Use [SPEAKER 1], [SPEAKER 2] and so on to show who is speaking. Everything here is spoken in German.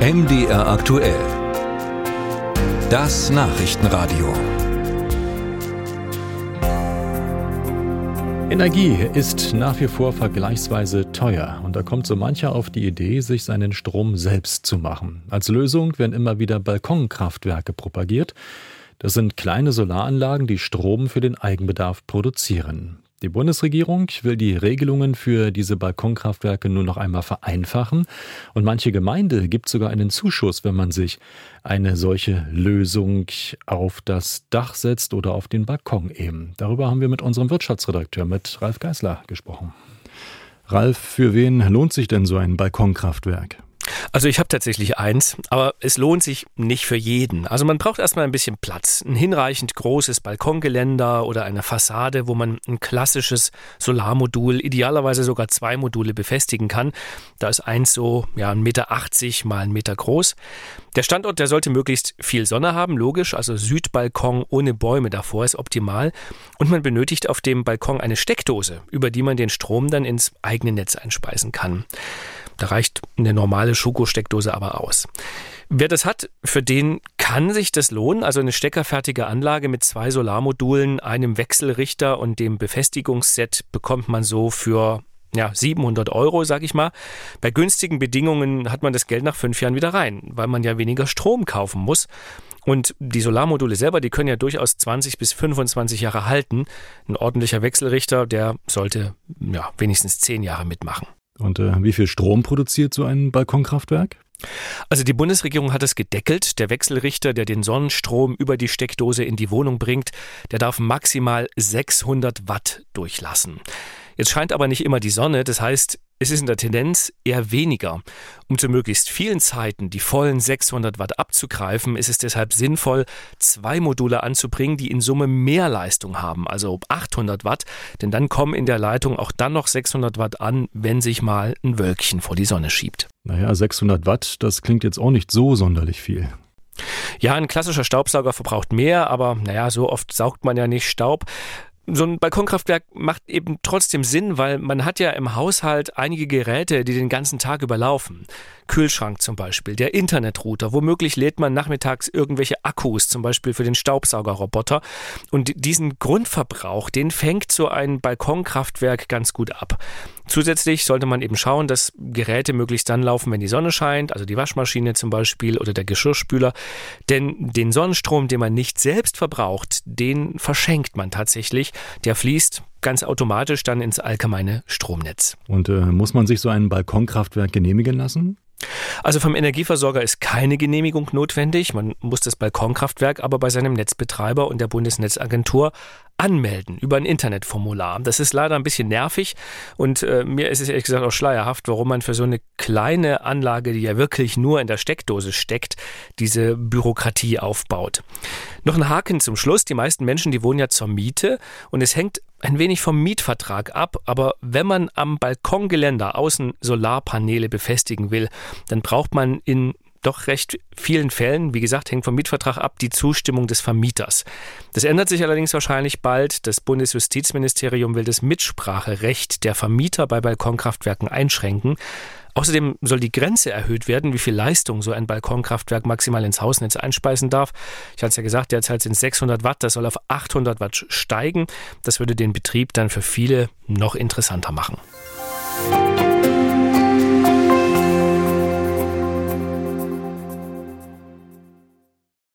[SPEAKER 1] MDR aktuell. Das Nachrichtenradio.
[SPEAKER 2] Energie ist nach wie vor vergleichsweise teuer und da kommt so mancher auf die Idee, sich seinen Strom selbst zu machen. Als Lösung werden immer wieder Balkonkraftwerke propagiert. Das sind kleine Solaranlagen, die Strom für den Eigenbedarf produzieren. Die Bundesregierung will die Regelungen für diese Balkonkraftwerke nur noch einmal vereinfachen und manche Gemeinde gibt sogar einen Zuschuss, wenn man sich eine solche Lösung auf das Dach setzt oder auf den Balkon eben. Darüber haben wir mit unserem Wirtschaftsredakteur, mit Ralf Geißler, gesprochen. Ralf, für wen lohnt sich denn so ein Balkonkraftwerk?
[SPEAKER 3] Also ich habe tatsächlich eins, aber es lohnt sich nicht für jeden. Also man braucht erstmal ein bisschen Platz, ein hinreichend großes Balkongeländer oder eine Fassade, wo man ein klassisches Solarmodul, idealerweise sogar zwei Module befestigen kann. Da ist eins so ja, 1,80 Meter mal 1 Meter groß. Der Standort, der sollte möglichst viel Sonne haben, logisch, also Südbalkon ohne Bäume davor ist optimal. Und man benötigt auf dem Balkon eine Steckdose, über die man den Strom dann ins eigene Netz einspeisen kann. Da reicht eine normale Schokosteckdose aber aus. Wer das hat, für den kann sich das lohnen. Also eine steckerfertige Anlage mit zwei Solarmodulen, einem Wechselrichter und dem Befestigungsset bekommt man so für ja, 700 Euro, sag ich mal. Bei günstigen Bedingungen hat man das Geld nach fünf Jahren wieder rein, weil man ja weniger Strom kaufen muss. Und die Solarmodule selber, die können ja durchaus 20 bis 25 Jahre halten. Ein ordentlicher Wechselrichter, der sollte ja wenigstens zehn Jahre mitmachen.
[SPEAKER 2] Und äh, wie viel Strom produziert so ein Balkonkraftwerk?
[SPEAKER 3] Also die Bundesregierung hat es gedeckelt. Der Wechselrichter, der den Sonnenstrom über die Steckdose in die Wohnung bringt, der darf maximal 600 Watt durchlassen. Jetzt scheint aber nicht immer die Sonne, das heißt, es ist in der Tendenz eher weniger. Um zu möglichst vielen Zeiten die vollen 600 Watt abzugreifen, ist es deshalb sinnvoll, zwei Module anzubringen, die in Summe mehr Leistung haben, also 800 Watt, denn dann kommen in der Leitung auch dann noch 600 Watt an, wenn sich mal ein Wölkchen vor die Sonne schiebt.
[SPEAKER 2] Naja, 600 Watt, das klingt jetzt auch nicht so sonderlich viel.
[SPEAKER 3] Ja, ein klassischer Staubsauger verbraucht mehr, aber naja, so oft saugt man ja nicht Staub so ein Balkonkraftwerk macht eben trotzdem Sinn, weil man hat ja im Haushalt einige Geräte, die den ganzen Tag überlaufen. Kühlschrank zum Beispiel, der Internetrouter. Womöglich lädt man nachmittags irgendwelche Akkus, zum Beispiel für den Staubsaugerroboter. Und diesen Grundverbrauch, den fängt so ein Balkonkraftwerk ganz gut ab. Zusätzlich sollte man eben schauen, dass Geräte möglichst dann laufen, wenn die Sonne scheint, also die Waschmaschine zum Beispiel oder der Geschirrspüler. Denn den Sonnenstrom, den man nicht selbst verbraucht, den verschenkt man tatsächlich. Der fließt ganz automatisch dann ins allgemeine Stromnetz.
[SPEAKER 2] Und äh, muss man sich so ein Balkonkraftwerk genehmigen lassen?
[SPEAKER 3] Also vom Energieversorger ist keine Genehmigung notwendig. Man muss das Balkonkraftwerk aber bei seinem Netzbetreiber und der Bundesnetzagentur anmelden über ein Internetformular. Das ist leider ein bisschen nervig und äh, mir ist es ehrlich gesagt auch schleierhaft, warum man für so eine kleine Anlage, die ja wirklich nur in der Steckdose steckt, diese Bürokratie aufbaut. Noch ein Haken zum Schluss. Die meisten Menschen, die wohnen ja zur Miete und es hängt ein wenig vom Mietvertrag ab, aber wenn man am Balkongeländer außen Solarpaneele befestigen will, dann braucht man in doch recht vielen Fällen, wie gesagt, hängt vom Mietvertrag ab, die Zustimmung des Vermieters. Das ändert sich allerdings wahrscheinlich bald. Das Bundesjustizministerium will das Mitspracherecht der Vermieter bei Balkonkraftwerken einschränken. Außerdem soll die Grenze erhöht werden, wie viel Leistung so ein Balkonkraftwerk maximal ins Hausnetz einspeisen darf. Ich hatte es ja gesagt, derzeit sind es 600 Watt, das soll auf 800 Watt steigen. Das würde den Betrieb dann für viele noch interessanter machen.